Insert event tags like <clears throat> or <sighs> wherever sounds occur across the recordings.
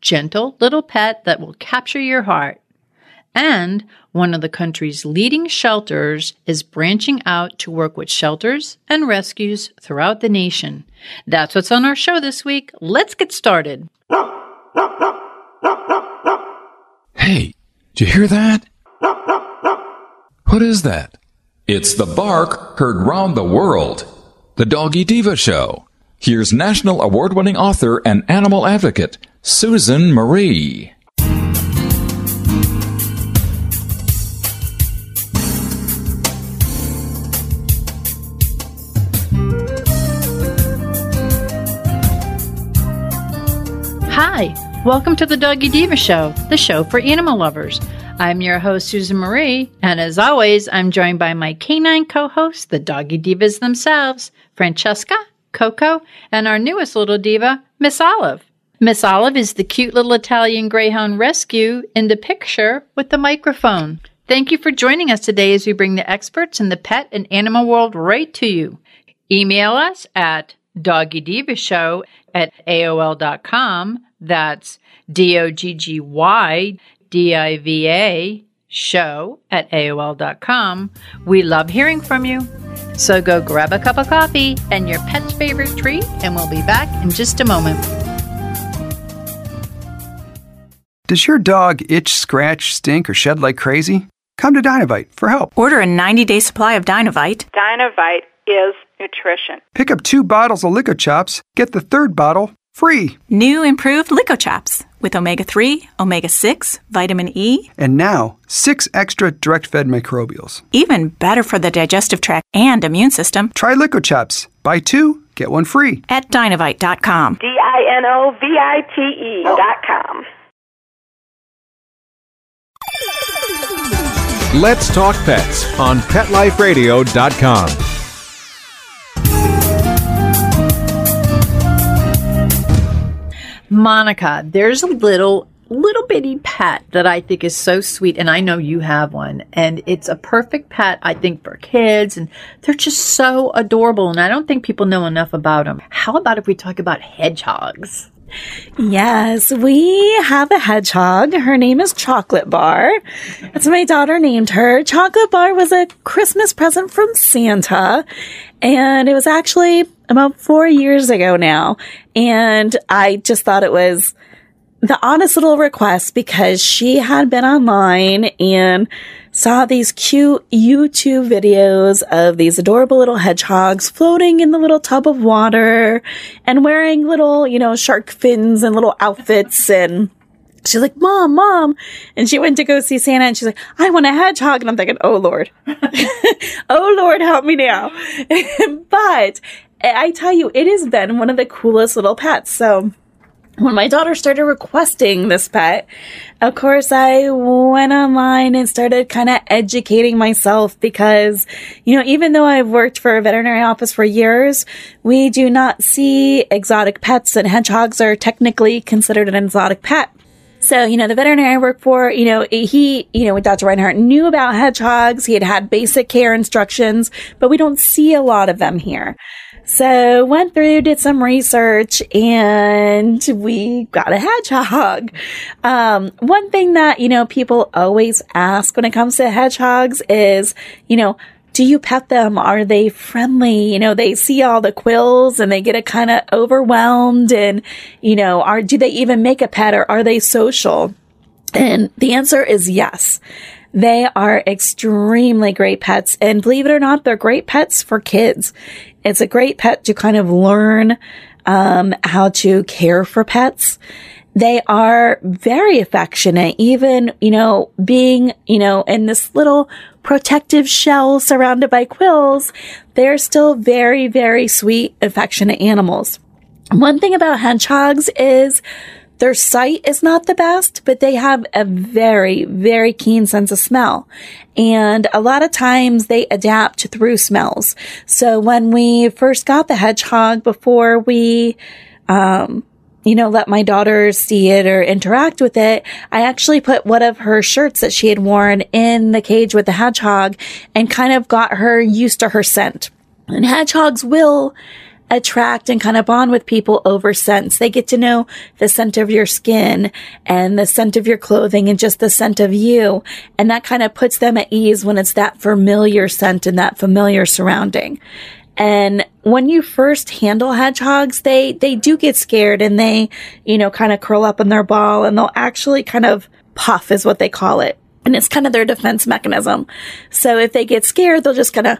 gentle little pet that will capture your heart. And one of the country's leading shelters is branching out to work with shelters and rescues throughout the nation. That's what's on our show this week. Let's get started. Hey, did you hear that? What is that? It's the bark heard round the world. The Doggy Diva Show. Here's national award winning author and animal advocate, Susan Marie. Hi, welcome to the Doggy Diva Show, the show for animal lovers. I'm your host, Susan Marie, and as always, I'm joined by my canine co hosts, the Doggy Divas themselves, Francesca, Coco, and our newest little diva, Miss Olive. Miss Olive is the cute little Italian Greyhound rescue in the picture with the microphone. Thank you for joining us today as we bring the experts in the pet and animal world right to you. Email us at doggydivashow at AOL.com. That's D O G G Y D I V A show at AOL.com. We love hearing from you. So go grab a cup of coffee and your pet's favorite treat, and we'll be back in just a moment. Does your dog itch, scratch, stink, or shed like crazy? Come to Dinovite for help. Order a 90 day supply of Dinovite. Dinovite is nutrition. Pick up two bottles of Lico Chops, get the third bottle free. New improved Licochaps with omega 3, omega 6, vitamin E, And now, six extra direct fed microbials. even better for the digestive tract and immune system Try Lico Chops. Buy two, get one free. at dinovite.com. D I N O V I T E Let's Talk Pets on PetLifeRadio.com. Monica, there's a little little bitty pet that I think is so sweet and I know you have one and it's a perfect pet I think for kids and they're just so adorable and I don't think people know enough about them. How about if we talk about hedgehogs? Yes, we have a hedgehog. Her name is Chocolate Bar. That's my daughter named her. Chocolate Bar was a Christmas present from Santa. And it was actually about four years ago now. And I just thought it was the honest little request because she had been online and saw these cute YouTube videos of these adorable little hedgehogs floating in the little tub of water and wearing little, you know, shark fins and little outfits and She's like, Mom, Mom. And she went to go see Santa and she's like, I want a hedgehog. And I'm thinking, Oh Lord. <laughs> oh Lord, help me now. <laughs> but I tell you, it has been one of the coolest little pets. So when my daughter started requesting this pet, of course, I went online and started kind of educating myself because, you know, even though I've worked for a veterinary office for years, we do not see exotic pets and hedgehogs are technically considered an exotic pet. So, you know, the veterinarian I work for, you know, eh, he, you know, Dr. Reinhardt knew about hedgehogs. He had had basic care instructions, but we don't see a lot of them here. So went through, did some research and we got a hedgehog. Um, one thing that, you know, people always ask when it comes to hedgehogs is, you know, do you pet them? Are they friendly? You know, they see all the quills and they get a kind of overwhelmed and, you know, are, do they even make a pet or are they social? And the answer is yes. They are extremely great pets. And believe it or not, they're great pets for kids. It's a great pet to kind of learn, um, how to care for pets. They are very affectionate, even, you know, being, you know, in this little protective shell surrounded by quills. They're still very, very sweet, affectionate animals. One thing about hedgehogs is their sight is not the best, but they have a very, very keen sense of smell. And a lot of times they adapt through smells. So when we first got the hedgehog before we, um, you know, let my daughter see it or interact with it, I actually put one of her shirts that she had worn in the cage with the hedgehog and kind of got her used to her scent. And hedgehogs will attract and kind of bond with people over scents. They get to know the scent of your skin and the scent of your clothing and just the scent of you. And that kind of puts them at ease when it's that familiar scent and that familiar surrounding. And when you first handle hedgehogs, they, they do get scared and they, you know, kind of curl up in their ball and they'll actually kind of puff is what they call it. And it's kind of their defense mechanism. So if they get scared, they'll just kind of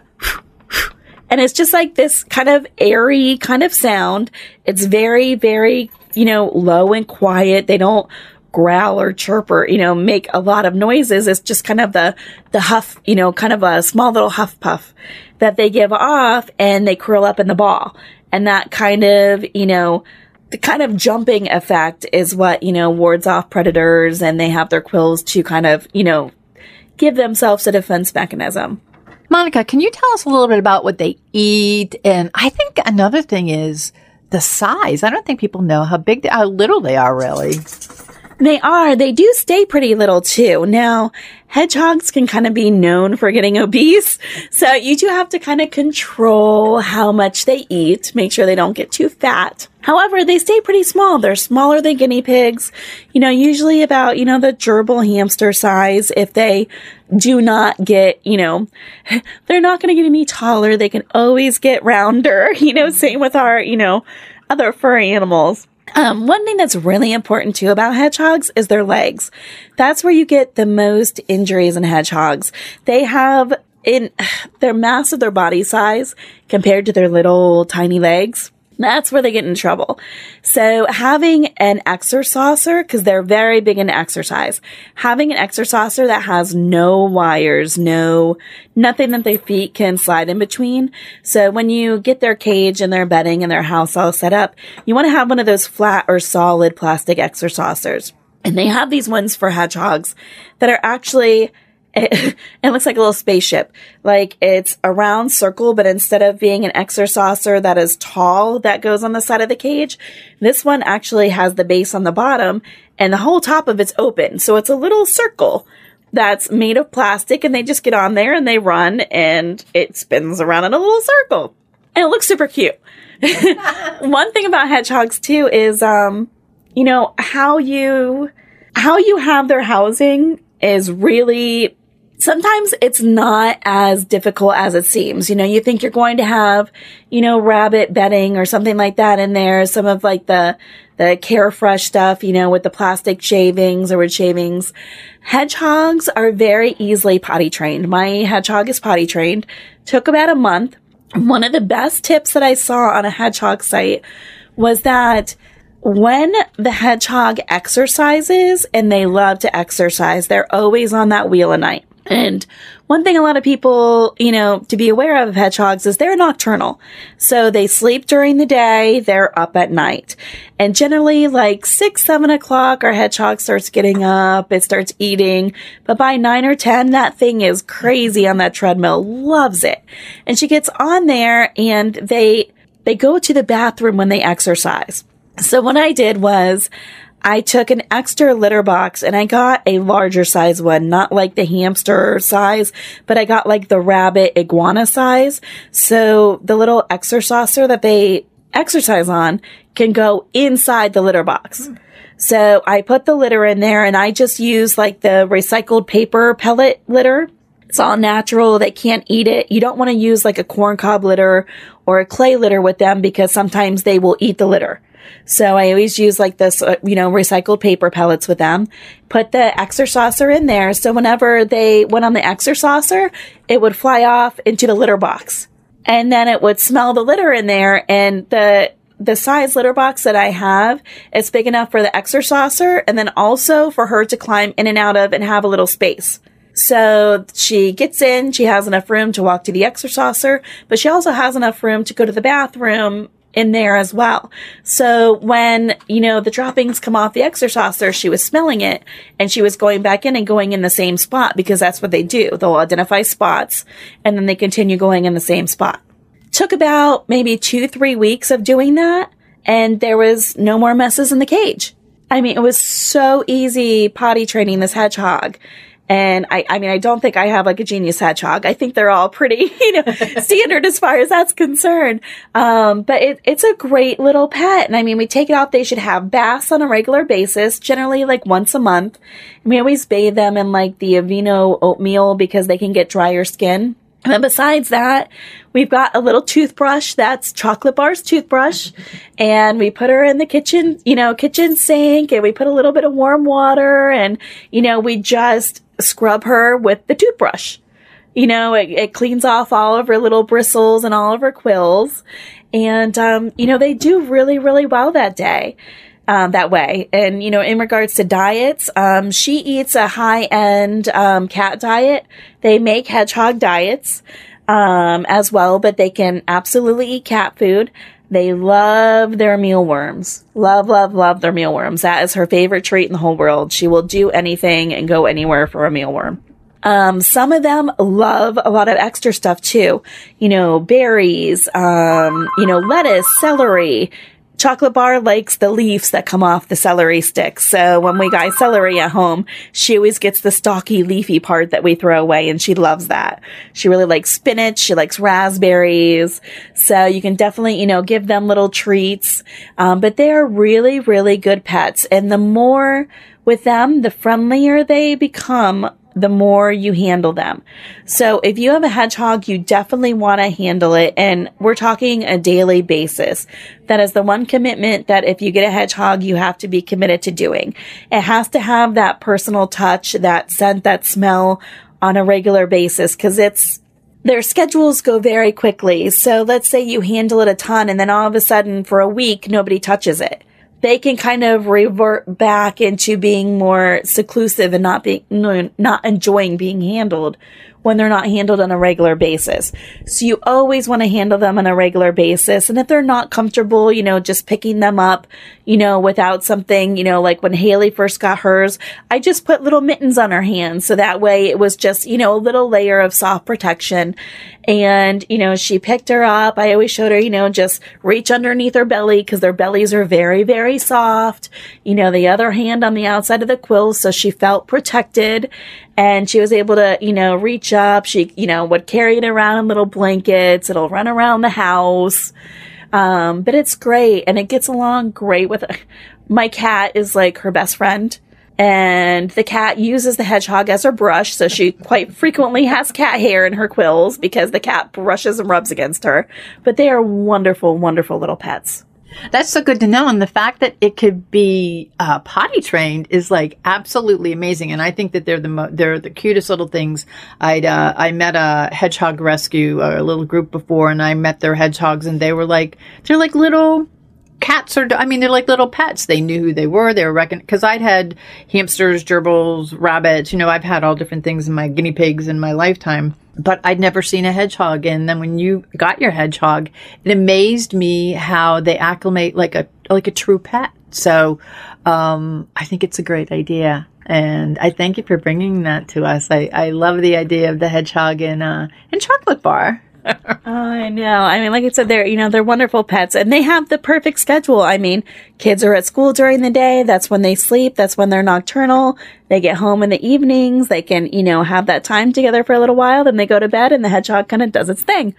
and it's just like this kind of airy kind of sound. It's very, very, you know, low and quiet. They don't growl or chirp or, you know, make a lot of noises. It's just kind of the, the huff, you know, kind of a small little huff puff that they give off and they curl up in the ball. And that kind of, you know, the kind of jumping effect is what, you know, wards off predators and they have their quills to kind of, you know, give themselves a defense mechanism. Monica, can you tell us a little bit about what they eat? And I think another thing is the size. I don't think people know how big, they, how little they are really. They are. They do stay pretty little too. Now, hedgehogs can kind of be known for getting obese. So you do have to kind of control how much they eat, make sure they don't get too fat. However, they stay pretty small. They're smaller than guinea pigs, you know, usually about, you know, the gerbil hamster size. If they do not get, you know, <laughs> they're not going to get any taller. They can always get rounder, <laughs> you know, same with our, you know, other furry animals. Um, one thing that's really important too about hedgehogs is their legs. That's where you get the most injuries in hedgehogs. They have in <sighs> their mass of their body size compared to their little tiny legs. That's where they get in trouble. So having an exerciser, because they're very big in exercise, having an exerciser that has no wires, no, nothing that their feet can slide in between. So when you get their cage and their bedding and their house all set up, you want to have one of those flat or solid plastic exercisers. And they have these ones for hedgehogs that are actually it, <laughs> it, looks like a little spaceship. Like it's a round circle, but instead of being an exerciser that is tall that goes on the side of the cage, this one actually has the base on the bottom and the whole top of it's open. So it's a little circle that's made of plastic and they just get on there and they run and it spins around in a little circle. And it looks super cute. <laughs> one thing about hedgehogs too is, um, you know, how you, how you have their housing is really sometimes it's not as difficult as it seems. You know, you think you're going to have, you know, rabbit bedding or something like that in there. Some of like the, the Carefresh stuff, you know, with the plastic shavings or wood shavings. Hedgehogs are very easily potty trained. My hedgehog is potty trained. Took about a month. One of the best tips that I saw on a hedgehog site was that when the hedgehog exercises and they love to exercise, they're always on that wheel at night. And one thing a lot of people, you know, to be aware of hedgehogs is they're nocturnal. So they sleep during the day, they're up at night. And generally like six, seven o'clock, our hedgehog starts getting up, it starts eating. But by nine or 10, that thing is crazy on that treadmill, loves it. And she gets on there and they, they go to the bathroom when they exercise. So what I did was I took an extra litter box and I got a larger size one, not like the hamster size, but I got like the rabbit iguana size. So the little exerciser that they exercise on can go inside the litter box. Hmm. So I put the litter in there and I just use like the recycled paper pellet litter. It's all natural. They can't eat it. You don't want to use like a corn cob litter or a clay litter with them because sometimes they will eat the litter. So I always use like this, uh, you know, recycled paper pellets with them. Put the exerciser in there. So whenever they went on the exerciser, it would fly off into the litter box. And then it would smell the litter in there and the the size litter box that I have is big enough for the exerciser and then also for her to climb in and out of and have a little space. So she gets in, she has enough room to walk to the exerciser, but she also has enough room to go to the bathroom in there as well. So when, you know, the droppings come off the saucer, she was smelling it and she was going back in and going in the same spot because that's what they do. They'll identify spots and then they continue going in the same spot. Took about maybe two, three weeks of doing that and there was no more messes in the cage. I mean, it was so easy potty training this hedgehog. And I, I mean, I don't think I have like a genius hedgehog. I think they're all pretty, <laughs> you know, standard as far as that's concerned. Um, but it, it's a great little pet. And I mean, we take it out. They should have baths on a regular basis, generally like once a month. And we always bathe them in like the Aveeno oatmeal because they can get drier skin. And then besides that, we've got a little toothbrush that's chocolate bar's toothbrush. And we put her in the kitchen, you know, kitchen sink and we put a little bit of warm water and, you know, we just scrub her with the toothbrush. You know, it, it cleans off all of her little bristles and all of her quills. And, um, you know, they do really, really well that day. Um, that way. And, you know, in regards to diets, um, she eats a high end, um, cat diet. They make hedgehog diets, um, as well, but they can absolutely eat cat food. They love their mealworms. Love, love, love their mealworms. That is her favorite treat in the whole world. She will do anything and go anywhere for a mealworm. Um, some of them love a lot of extra stuff too. You know, berries, um, you know, lettuce, celery, Chocolate Bar likes the leaves that come off the celery sticks. So when we buy celery at home, she always gets the stalky, leafy part that we throw away, and she loves that. She really likes spinach. She likes raspberries. So you can definitely, you know, give them little treats. Um, but they are really, really good pets. And the more with them, the friendlier they become the more you handle them. So if you have a hedgehog, you definitely want to handle it. And we're talking a daily basis. That is the one commitment that if you get a hedgehog, you have to be committed to doing. It has to have that personal touch, that scent, that smell on a regular basis because it's their schedules go very quickly. So let's say you handle it a ton and then all of a sudden for a week, nobody touches it they can kind of revert back into being more seclusive and not being not enjoying being handled when they're not handled on a regular basis. So you always want to handle them on a regular basis. And if they're not comfortable, you know, just picking them up, you know, without something, you know, like when Haley first got hers, I just put little mittens on her hands. So that way it was just, you know, a little layer of soft protection. And, you know, she picked her up. I always showed her, you know, just reach underneath her belly because their bellies are very, very soft. You know, the other hand on the outside of the quill. So she felt protected and she was able to, you know, reach up. She, you know, would carry it around in little blankets. It'll run around the house. Um, but it's great and it gets along great with <laughs> my cat is like her best friend and the cat uses the hedgehog as her brush, so she quite frequently has cat hair in her quills because the cat brushes and rubs against her. But they are wonderful, wonderful little pets. That's so good to know. And the fact that it could be uh, potty trained is like absolutely amazing. And I think that they're the mo- they're the cutest little things. I uh, I met a hedgehog rescue, a little group before, and I met their hedgehogs, and they were like they're like little cats are, I mean, they're like little pets. They knew who they were. They were reckoned, cause I'd had hamsters, gerbils, rabbits, you know, I've had all different things in my guinea pigs in my lifetime, but I'd never seen a hedgehog. And then when you got your hedgehog, it amazed me how they acclimate like a, like a true pet. So, um, I think it's a great idea. And I thank you for bringing that to us. I, I love the idea of the hedgehog in, uh, in chocolate bar oh, I know. I mean, like I said, they're, you know, they're wonderful pets and they have the perfect schedule. I mean, kids are at school during the day. That's when they sleep. That's when they're nocturnal. They get home in the evenings. They can, you know, have that time together for a little while. Then they go to bed and the hedgehog kind of does its thing.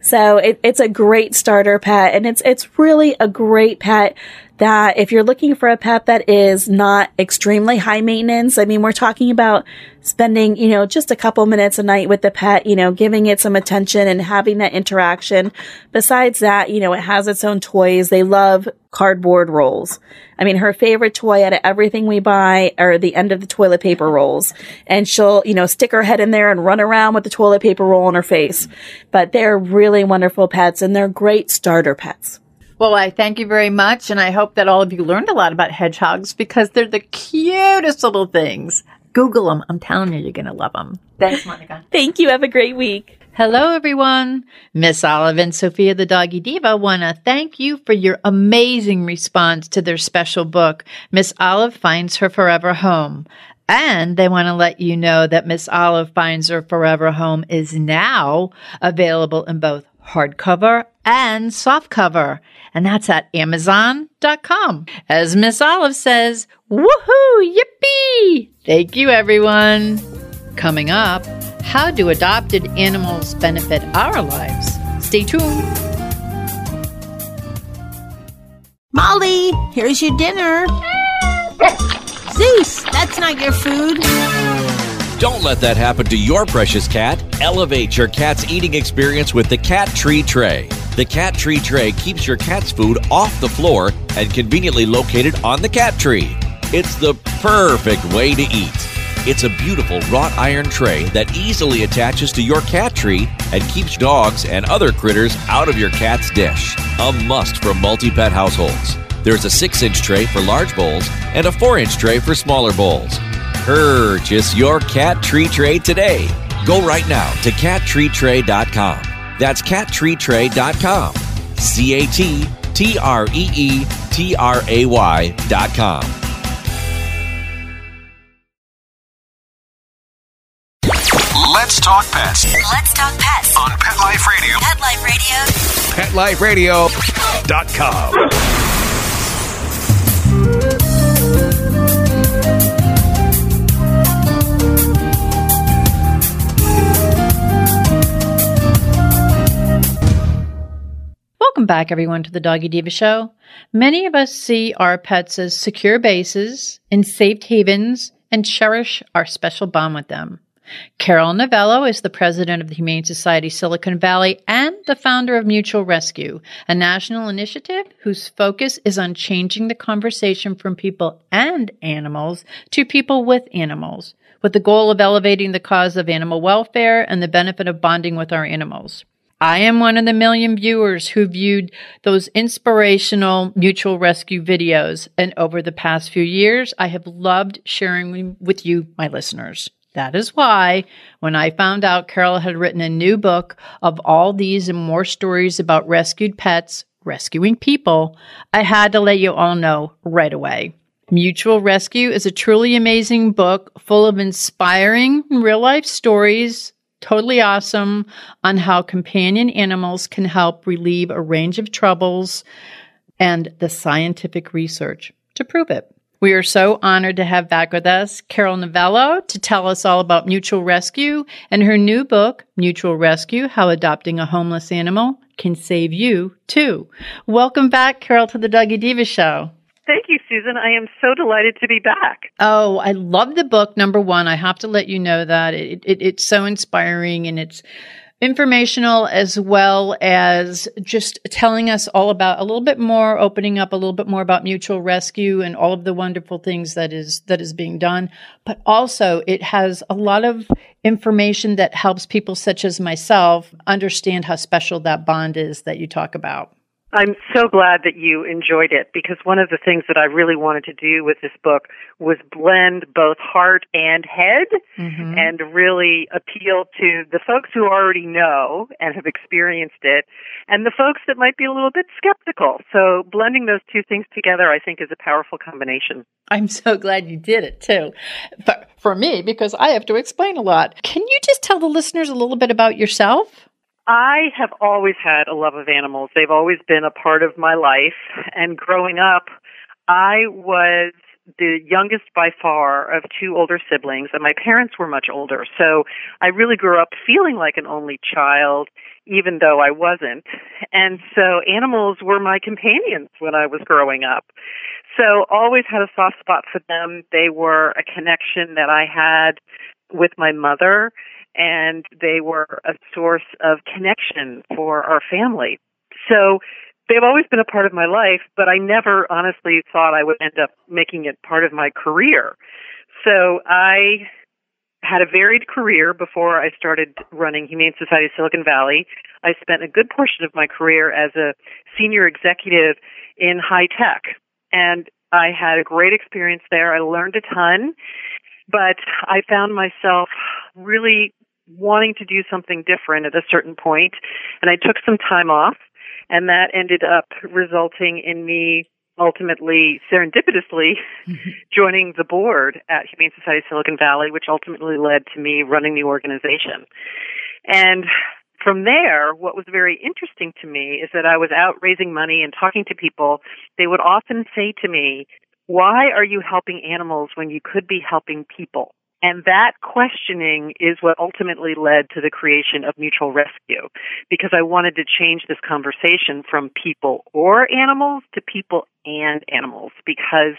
So it, it's a great starter pet and it's, it's really a great pet that if you're looking for a pet that is not extremely high maintenance, I mean, we're talking about spending, you know, just a couple minutes a night with the pet, you know, giving it some attention and having that interaction. Besides that, you know, it has its own toys. They love cardboard rolls. I mean, her favorite toy out of everything we buy are the end of the toilet paper rolls. And she'll, you know, stick her head in there and run around with the toilet paper roll on her face. But they're really wonderful pets and they're great starter pets. Well, I thank you very much, and I hope that all of you learned a lot about hedgehogs because they're the cutest little things. Google them. I'm telling you, you're going to love them. Thanks, Monica. <laughs> Thank you. Have a great week. Hello, everyone. Miss Olive and Sophia the Doggy Diva want to thank you for your amazing response to their special book, Miss Olive Finds Her Forever Home. And they want to let you know that Miss Olive Finds Her Forever Home is now available in both hardcover and softcover. And that's at Amazon.com. As Miss Olive says, woohoo, yippee! Thank you, everyone. Coming up, how do adopted animals benefit our lives? Stay tuned. Molly, here's your dinner. Zeus, that's not your food. Don't let that happen to your precious cat. Elevate your cat's eating experience with the Cat Tree Tray. The Cat Tree Tray keeps your cat's food off the floor and conveniently located on the cat tree. It's the perfect way to eat. It's a beautiful wrought iron tray that easily attaches to your cat tree and keeps dogs and other critters out of your cat's dish. A must for multi pet households. There's a 6 inch tray for large bowls and a 4 inch tray for smaller bowls. Purchase your cat tree tray today. Go right now to cattreetray.com. That's cattreetray.com. C A T T R E E T R A Y.com. Let's talk pets Let's talk pets on Pet Life Radio. Pet Life Radio. PetLifeRadio.com. Welcome back, everyone, to the Doggy Diva Show. Many of us see our pets as secure bases and safe havens and cherish our special bond with them. Carol Novello is the president of the Humane Society Silicon Valley and the founder of Mutual Rescue, a national initiative whose focus is on changing the conversation from people and animals to people with animals, with the goal of elevating the cause of animal welfare and the benefit of bonding with our animals. I am one of the million viewers who viewed those inspirational mutual rescue videos. And over the past few years, I have loved sharing with you, my listeners. That is why when I found out Carol had written a new book of all these and more stories about rescued pets, rescuing people, I had to let you all know right away. Mutual Rescue is a truly amazing book full of inspiring real life stories totally awesome on how companion animals can help relieve a range of troubles and the scientific research to prove it. We are so honored to have back with us Carol Novello to tell us all about Mutual Rescue and her new book, Mutual Rescue How Adopting a Homeless Animal Can Save You Too. Welcome back, Carol, to the Doggy Diva Show. Thank you, Susan. I am so delighted to be back. Oh, I love the book. Number one, I have to let you know that it, it, it's so inspiring and it's informational as well as just telling us all about a little bit more, opening up a little bit more about mutual rescue and all of the wonderful things that is that is being done. But also, it has a lot of information that helps people such as myself understand how special that bond is that you talk about. I'm so glad that you enjoyed it because one of the things that I really wanted to do with this book was blend both heart and head Mm-hmm. and really appeal to the folks who already know and have experienced it and the folks that might be a little bit skeptical. So blending those two things together I think is a powerful combination. I'm so glad you did it too. For, for me, because I have to explain a lot. Can you just tell the listeners a little bit about yourself? I have always had a love of animals. They've always been a part of my life. And growing up, I was the youngest by far of two older siblings, and my parents were much older. So I really grew up feeling like an only child, even though I wasn't. And so animals were my companions when I was growing up. So always had a soft spot for them. They were a connection that I had with my mother and they were a source of connection for our family. So they've always been a part of my life, but I never honestly thought I would end up making it part of my career. So I had a varied career before I started running Humane Society Silicon Valley. I spent a good portion of my career as a senior executive in high tech. And I had a great experience there. I learned a ton, but I found myself really wanting to do something different at a certain point, and I took some time off, and that ended up resulting in me ultimately serendipitously mm-hmm. <laughs> joining the board at Humane Society Silicon Valley, which ultimately led to me running the organization. And from there, what was very interesting to me is that I was out raising money and talking to people. They would often say to me, why are you helping animals when you could be helping people? And that questioning is what ultimately led to the creation of Mutual Rescue because I wanted to change this conversation from people or animals to people and animals because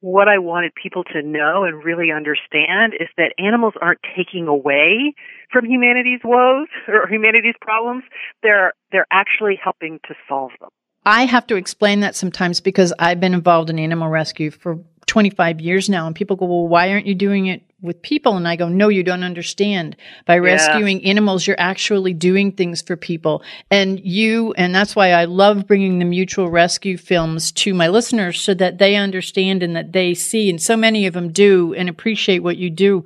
what I wanted people to know and really understand is that animals aren't taking away from humanity's woes or humanity's problems. They're they're actually helping to solve them. I have to explain that sometimes because I've been involved in animal rescue for 25 years now and people go, "Well, why aren't you doing it with people and I go, no, you don't understand. By yeah. rescuing animals, you're actually doing things for people. And you, and that's why I love bringing the mutual rescue films to my listeners so that they understand and that they see. And so many of them do and appreciate what you do.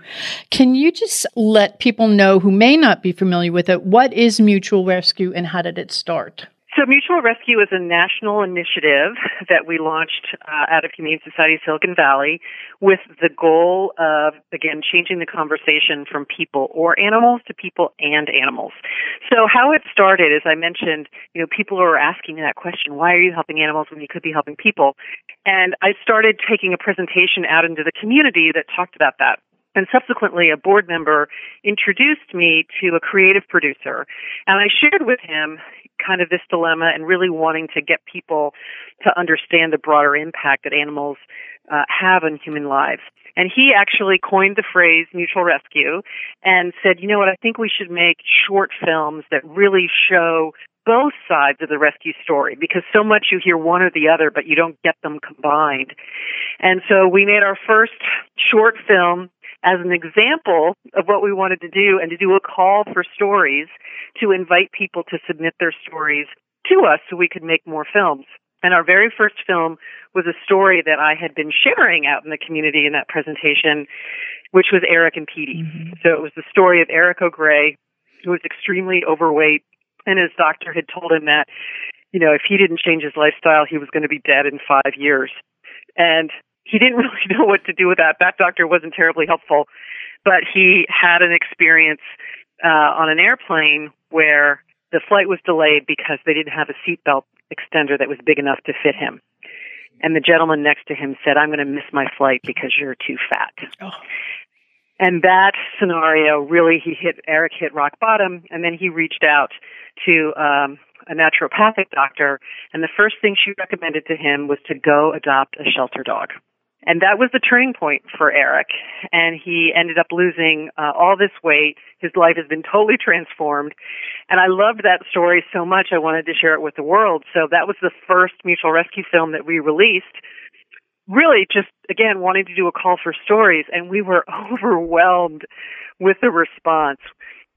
Can you just let people know who may not be familiar with it? What is mutual rescue and how did it start? So, Mutual Rescue is a national initiative that we launched uh, out of Humane Society Silicon Valley with the goal of, again, changing the conversation from people or animals to people and animals. So, how it started, as I mentioned, you know, people are asking that question why are you helping animals when you could be helping people? And I started taking a presentation out into the community that talked about that. And subsequently, a board member introduced me to a creative producer. And I shared with him kind of this dilemma and really wanting to get people to understand the broader impact that animals uh, have on human lives. And he actually coined the phrase mutual rescue and said, you know what, I think we should make short films that really show both sides of the rescue story because so much you hear one or the other, but you don't get them combined. And so we made our first short film as an example of what we wanted to do and to do a call for stories to invite people to submit their stories to us so we could make more films. And our very first film was a story that I had been sharing out in the community in that presentation, which was Eric and Petey. Mm-hmm. So it was the story of Eric O'Grey, who was extremely overweight, and his doctor had told him that, you know, if he didn't change his lifestyle, he was going to be dead in five years. And he didn't <laughs> really know what to do with that. That doctor wasn't terribly helpful, but he had an experience uh, on an airplane where the flight was delayed because they didn't have a seatbelt extender that was big enough to fit him. And the gentleman next to him said, I'm going to miss my flight because you're too fat. Oh. And that scenario really, he hit, Eric hit rock bottom, and then he reached out to um, a naturopathic doctor, and the first thing she recommended to him was to go adopt a shelter dog. And that was the turning point for Eric. And he ended up losing uh, all this weight. His life has been totally transformed. And I loved that story so much, I wanted to share it with the world. So that was the first mutual rescue film that we released. Really, just again, wanting to do a call for stories. And we were <laughs> overwhelmed with the response.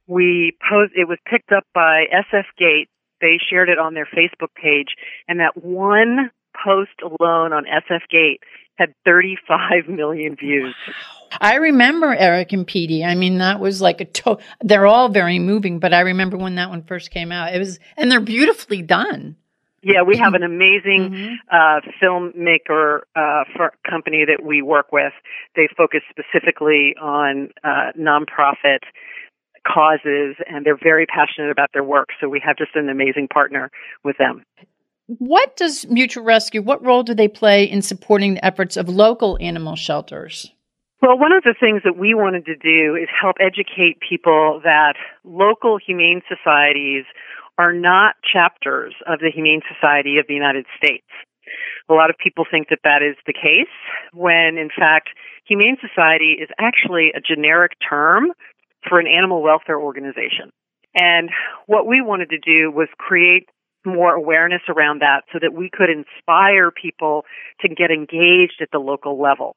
We posed, it was picked up by SF Gate. They shared it on their Facebook page. And that one post alone on SF Gate had 35 million views. I remember Eric and Petey. I mean, that was like a to- they're all very moving, but I remember when that one first came out. It was and they're beautifully done. Yeah, we have an <clears throat> amazing mm-hmm. uh, filmmaker uh, for company that we work with. They focus specifically on uh, nonprofit causes, and they're very passionate about their work. So we have just an amazing partner with them. What does Mutual Rescue, what role do they play in supporting the efforts of local animal shelters? Well, one of the things that we wanted to do is help educate people that local humane societies are not chapters of the Humane Society of the United States. A lot of people think that that is the case, when in fact, Humane Society is actually a generic term for an animal welfare organization. And what we wanted to do was create more awareness around that so that we could inspire people to get engaged at the local level.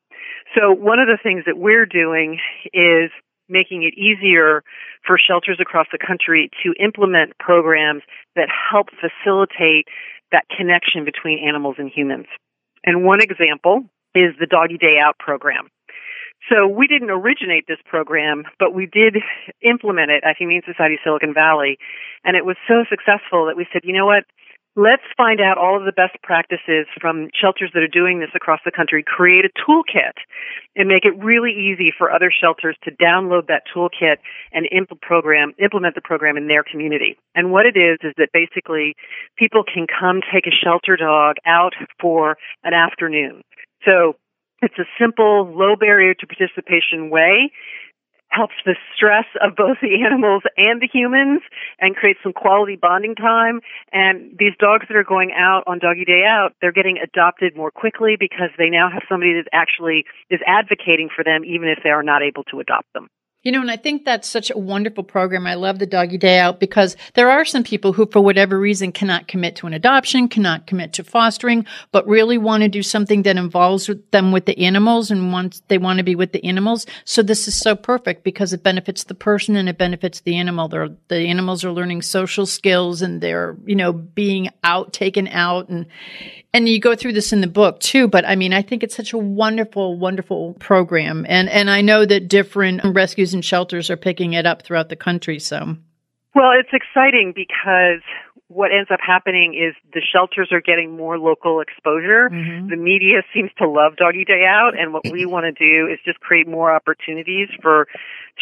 So one of the things that we're doing is making it easier for shelters across the country to implement programs that help facilitate that connection between animals and humans. And one example is the Doggy Day Out program. So we didn't originate this program, but we did implement it at Humane Society Silicon Valley. And it was so successful that we said, you know what? Let's find out all of the best practices from shelters that are doing this across the country, create a toolkit, and make it really easy for other shelters to download that toolkit and program, implement the program in their community. And what it is, is that basically people can come take a shelter dog out for an afternoon. So it's a simple, low barrier to participation way helps the stress of both the animals and the humans and creates some quality bonding time. And these dogs that are going out on doggy day out, they're getting adopted more quickly because they now have somebody that actually is advocating for them even if they are not able to adopt them. You know, and I think that's such a wonderful program. I love the doggy day out because there are some people who, for whatever reason, cannot commit to an adoption, cannot commit to fostering, but really want to do something that involves them with the animals and want they want to be with the animals. So this is so perfect because it benefits the person and it benefits the animal. They're, the animals are learning social skills and they're, you know, being out, taken out and and you go through this in the book too but i mean i think it's such a wonderful wonderful program and and i know that different rescues and shelters are picking it up throughout the country so well it's exciting because what ends up happening is the shelters are getting more local exposure. Mm-hmm. The media seems to love Doggy Day Out, and what we want to do is just create more opportunities for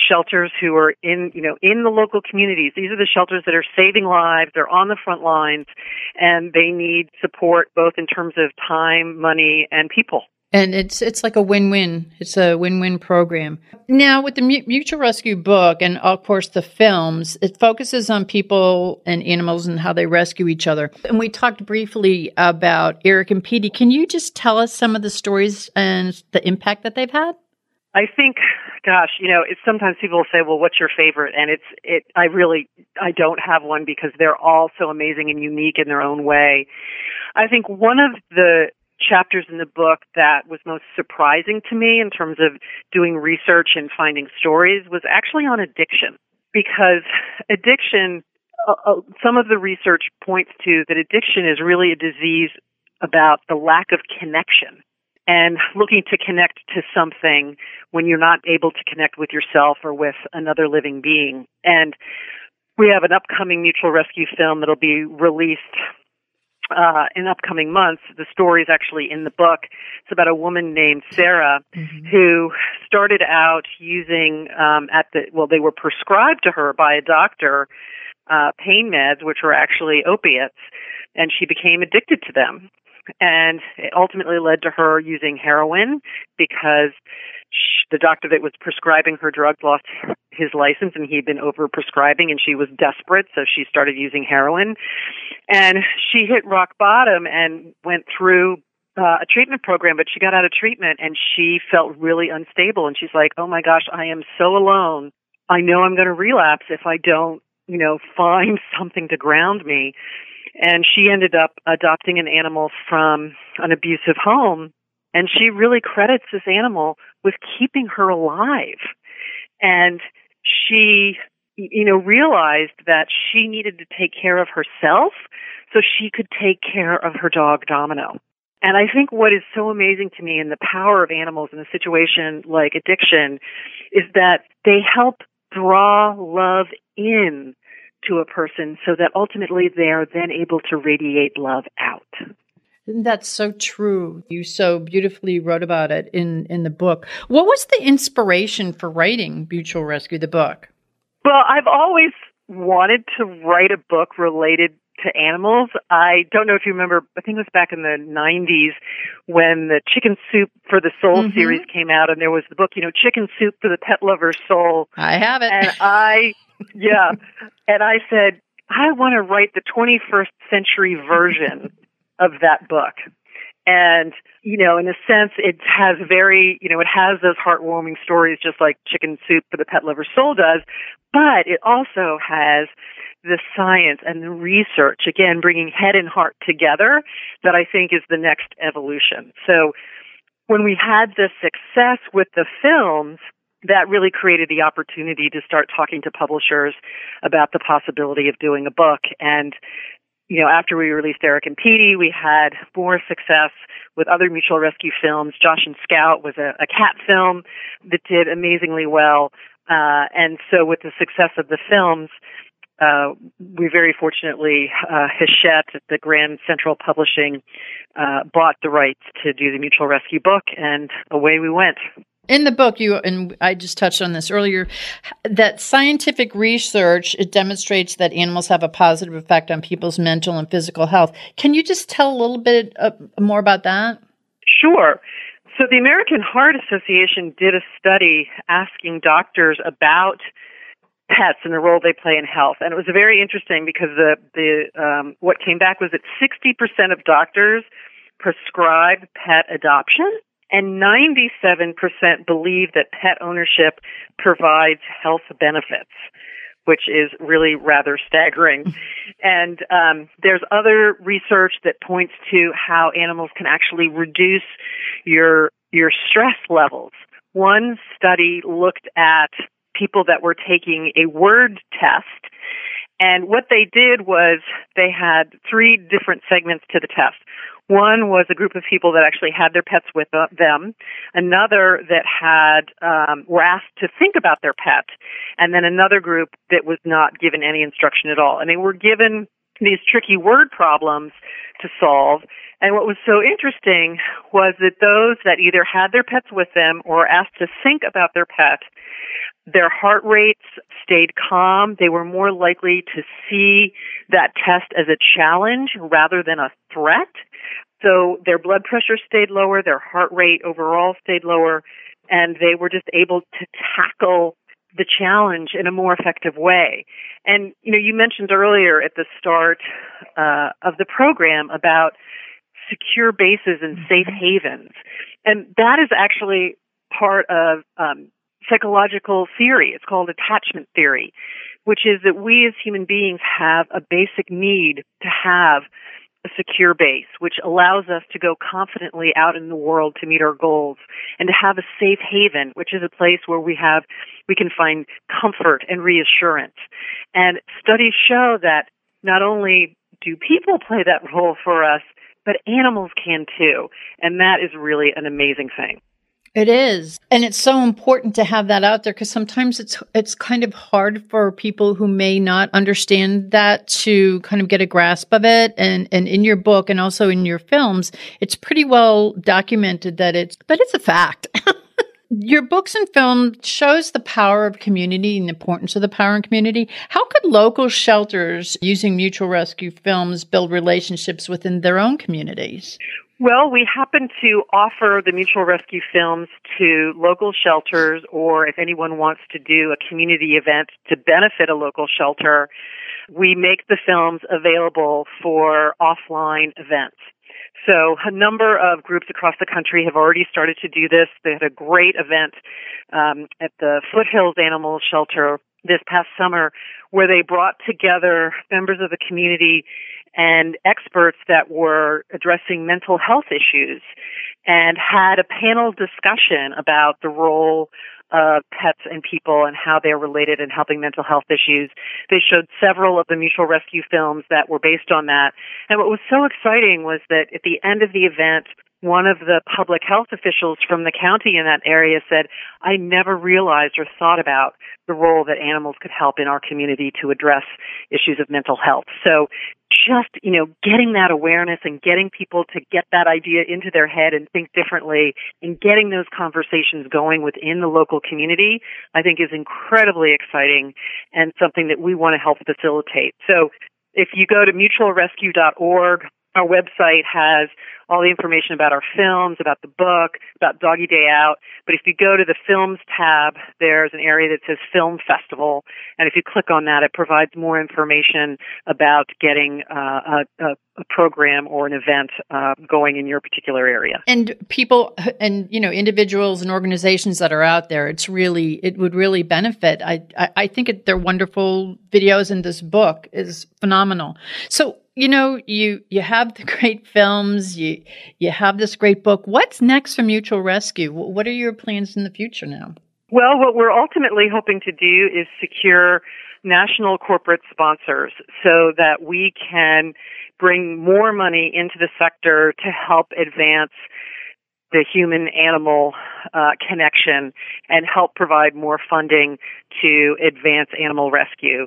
shelters who are in, you know, in the local communities. These are the shelters that are saving lives. They're on the front lines, and they need support both in terms of time, money, and people and it's it's like a win-win. It's a win-win program. Now, with the Mutual Rescue book and of course the films, it focuses on people and animals and how they rescue each other. And we talked briefly about Eric and Petey. Can you just tell us some of the stories and the impact that they've had? I think, gosh, you know, it's sometimes people say, "Well, what's your favorite?" And it's it. I really I don't have one because they're all so amazing and unique in their own way. I think one of the chapters in the book that was most surprising to me in terms of doing research and finding stories was actually on addiction. Because <laughs> addiction uh, uh, some of the research points to that addiction is really a disease about the lack of connection and looking to connect to something when you're not able to connect with yourself or with another living being. And we have an upcoming mutual rescue film that'll be released uh, in upcoming months. The story is actually in the book. It's about a woman named Sarah mm-hmm. who started out using um, at the well, they were prescribed to her by a doctor uh, pain meds, which were actually opiates, and she became addicted to them. And it ultimately led to her using heroin because the doctor that was prescribing her drugs lost his license and he'd been over prescribing and she was desperate so she started using heroin. And she hit rock bottom and went through uh, a treatment program but she got out of treatment and she felt really unstable and she's like oh my gosh i am so alone. I know i'm going to relapse if i don't you know find <laughs> something to ground me and she ended up adopting an animal from an abusive home and she really credits this animal with keeping her alive. And she, you know, realized that she needed to take care of herself so she could take care of her dog Domino. And I think what is so amazing to me in the power of animals in a situation like addiction is that they help draw love in to a person so that ultimately they are then able to radiate love out. That's so true. You so beautifully wrote about it in, in the book. What was the inspiration for writing Mutual Rescue, the book? Well, I've always wanted to write a book related to animals. I don't know if you remember, I think it was back in the 90s when the Chicken Soup for the Soul mm-hmm. series came out and there was the book, you know, Chicken Soup for the Pet Lover's Soul. I have it. And I, <laughs> yeah. and I said, I want to write the 21st century version of that book. And, you know, in a sense, it has very, you know, it has those heartwarming stories just like Chicken Soup for the Pet Lover Soul does, but it also has the science and the research, again, bringing head and heart together that I think is the next evolution. So when we had the success with the films, that really created the opportunity to start talking to publishers about the possibility of doing a book. And you know, after we released Eric and Petey, we had more success with other mutual rescue films. Josh and Scout was a, a cat film that did amazingly well. Uh, and so with the success of the films, uh, we very fortunately, uh, Hachette, the Grand Central Publishing, uh, bought the rights to do the mutual rescue book, and away we went. In the book, you and I just touched on this earlier, that scientific research it demonstrates that animals have a positive effect on people's mental and physical health. Can you just tell a little bit uh, more about that? Sure. So the American Heart Association did a study asking doctors about pets and the role they play in health, and it was very interesting because the the um, what came back was that 60% of doctors prescribe pet adoption and 97% believe that pet ownership provides health benefits, which is really rather staggering. <laughs> and um, there's other research that points to how animals can actually reduce your your stress levels. One study looked at people that were taking a word test. And what they did was they had three different segments to the test. One was a group of people that actually had their pets with them. Another that had um, were asked to think about their pet, and then another group that was not given any instruction at all. And they were given these tricky word problems to solve. And what was so interesting was that those that either had their pets with them or asked to think about their pet, their heart rates stayed calm. They were more likely to see that test as a challenge rather than a threat. So their blood pressure stayed lower, their heart rate overall stayed lower, and they were just able to tackle the challenge in a more effective way. And you know, you mentioned earlier at the start uh, of the program about secure bases and safe mm-hmm. havens, and that is actually part of um, psychological theory. It's called attachment theory, which is that we as human beings have a basic need to have a secure base, which allows us to go confidently out in the world to meet our goals and to have a safe haven, which is a place where we have, we can find comfort and reassurance. And studies show that not only do people play that role for us, but animals can too. And that is really an amazing thing. It is. And it's so important to have that out there because sometimes it's it's kind of hard for people who may not understand that to kind of get a grasp of it. And and in your book and also in your films, it's pretty well documented that it's that it's a fact. <laughs> your books and film shows the power of community and the importance of the power in community. How could local shelters using mutual rescue films build relationships within their own communities? Well, we happen to offer the mutual rescue films to local shelters, or if anyone wants to do a community event to benefit a local shelter, we make the films available for offline events. So a number of groups across the country have already started to do this. They had a great event um, at the Foothills Animal Shelter this past summer where they brought together members of the community and experts that were addressing mental health issues and had a panel discussion about the role of pets and people and how they're related in helping mental health issues. They showed several of the mutual rescue films that were based on that. And what was so exciting was that at the end of the event, one of the public health officials from the county in that area said, I never realized or thought about the role that animals could help in our community to address issues of mental health. So just, you know, getting that awareness and getting people to get that idea into their head and think differently and getting those conversations going within the local community, I think is incredibly exciting and something that we want to help facilitate. So if you go to mutualrescue.org, our website has all the information about our films, about the book, about Doggy Day Out. But if you go to the films tab, there's an area that says Film Festival. And if you click on that, it provides more information about getting uh, a, a, program or an event uh, going in your particular area. And people and, you know, individuals and organizations that are out there, it's really, it would really benefit. I, I, I think it, they're wonderful videos and this book is phenomenal. So you know, you you have the <laughs> great films, you you have this great book. What's next for Mutual Rescue? What are your plans in the future now? Well, what we're ultimately hoping to do is secure national corporate sponsors so that we can bring more money into the sector to help advance the human animal uh, connection and help provide more funding to advance animal rescue.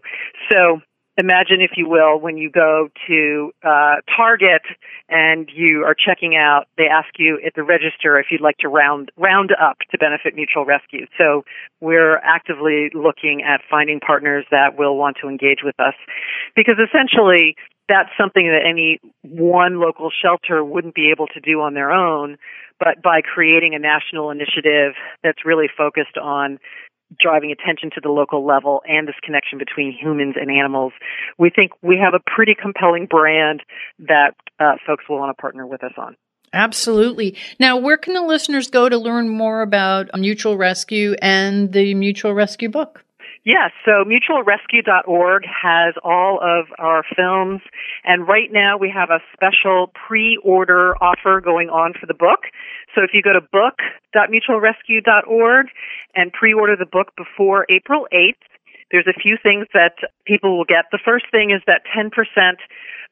So imagine, if you will, when you go to uh, Target and you are checking out, they ask you at the register if you'd like to round round up to benefit mutual rescue. So we're actively looking at finding partners that will want to engage with us, because essentially that's something that any one local shelter wouldn't be able to do on their own but by creating a national initiative that's really focused on driving attention to the local level and this connection between humans and animals, we think we have a pretty compelling brand that uh, folks will want to partner with us on. Absolutely. Now, where can the listeners go to learn more about Mutual Rescue and the Mutual Rescue book? Yes, so mutualrescue.org has all of our films, and right now we have a special pre-order offer going on for the book. So if you go to book.mutualrescue.org and pre-order the book before April 8th, there's a few things that people will get. The first thing is that 10%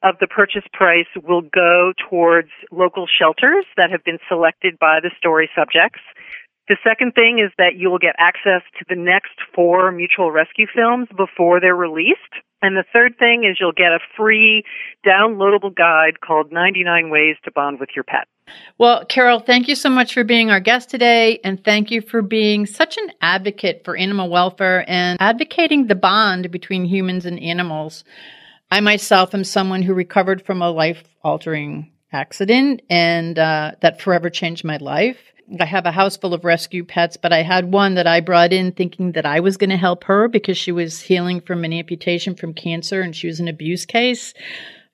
of the purchase price will go towards local shelters that have been selected by the story subjects. The second thing is that you will get access to the next four mutual rescue films before they're released. And the third thing is you'll get a free downloadable guide called 99 Ways to Bond with Your Pet. Well, Carol, thank you so much for being our guest today. And thank you for being such an advocate for animal welfare and advocating the bond between humans and animals. I myself am someone who recovered from a life altering accident and uh, that forever changed my life. I have a house full of rescue pets, but I had one that I brought in thinking that I was going to help her because she was healing from an amputation from cancer and she was an abuse case.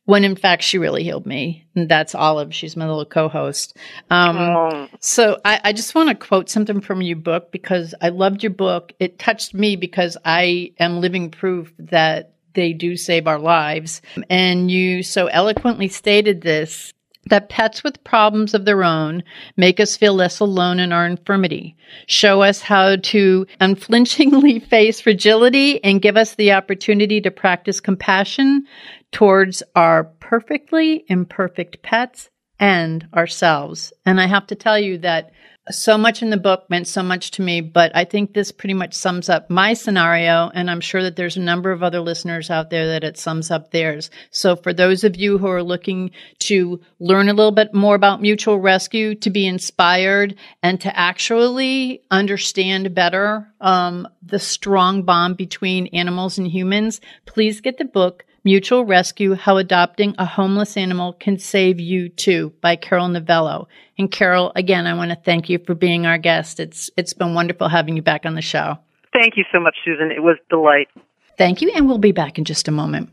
When in fact she really healed me. And that's Olive. She's my little co-host. Um, oh. So I, I just want to quote something from your book because I loved your book. It touched me because I am living proof that they do save our lives. And you so eloquently stated this that pets with problems of their own make us feel less alone in our infirmity, show us how to unflinchingly <laughs> face fragility, and give us the opportunity to practice compassion towards our perfectly imperfect pets and ourselves. And I have to tell you that so much in the book meant so much to me, but I think this pretty much sums up my scenario. And I'm sure that there's a number of other listeners out there that it sums up theirs. So for those of you who are looking to learn a little bit more about mutual rescue, to be inspired and to actually understand better um, the strong bond between animals and humans, please get the book Mutual Rescue How Adopting a Homeless Animal Can Save You Too by Carol Novello. And Carol, again, I want to thank you for being our guest. It's it's been wonderful having you back on the show. Thank you so much, Susan. It was delight. Thank you, and we'll be back in just a moment.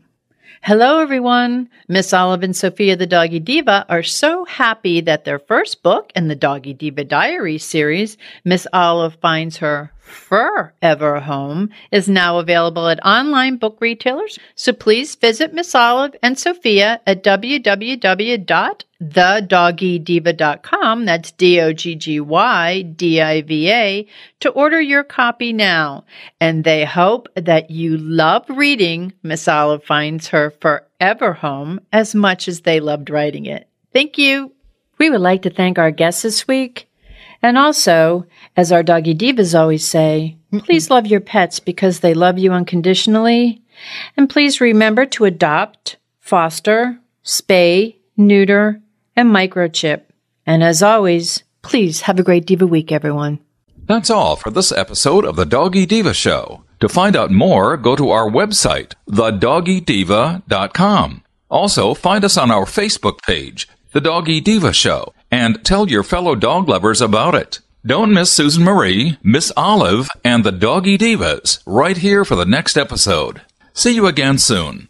Hello, everyone. Miss Olive and Sophia the Doggy Diva are so happy that their first book in the Doggy Diva Diary series, Miss Olive Finds Her Forever Home is now available at online book retailers. So please visit Miss Olive and Sophia at www.thedoggydiva.com. That's D-O-G-G-Y-D-I-V-A to order your copy now. And they hope that you love reading Miss Olive Finds Her Forever Home as much as they loved writing it. Thank you. We would like to thank our guests this week. And also, as our doggy divas always say, please love your pets because they love you unconditionally. And please remember to adopt, foster, spay, neuter, and microchip. And as always, please have a great Diva week, everyone. That's all for this episode of the Doggy Diva Show. To find out more, go to our website, thedoggydiva.com. Also, find us on our Facebook page, The Doggy Diva Show and tell your fellow dog lovers about it. Don't miss Susan Marie, Miss Olive, and the Doggy Divas right here for the next episode. See you again soon.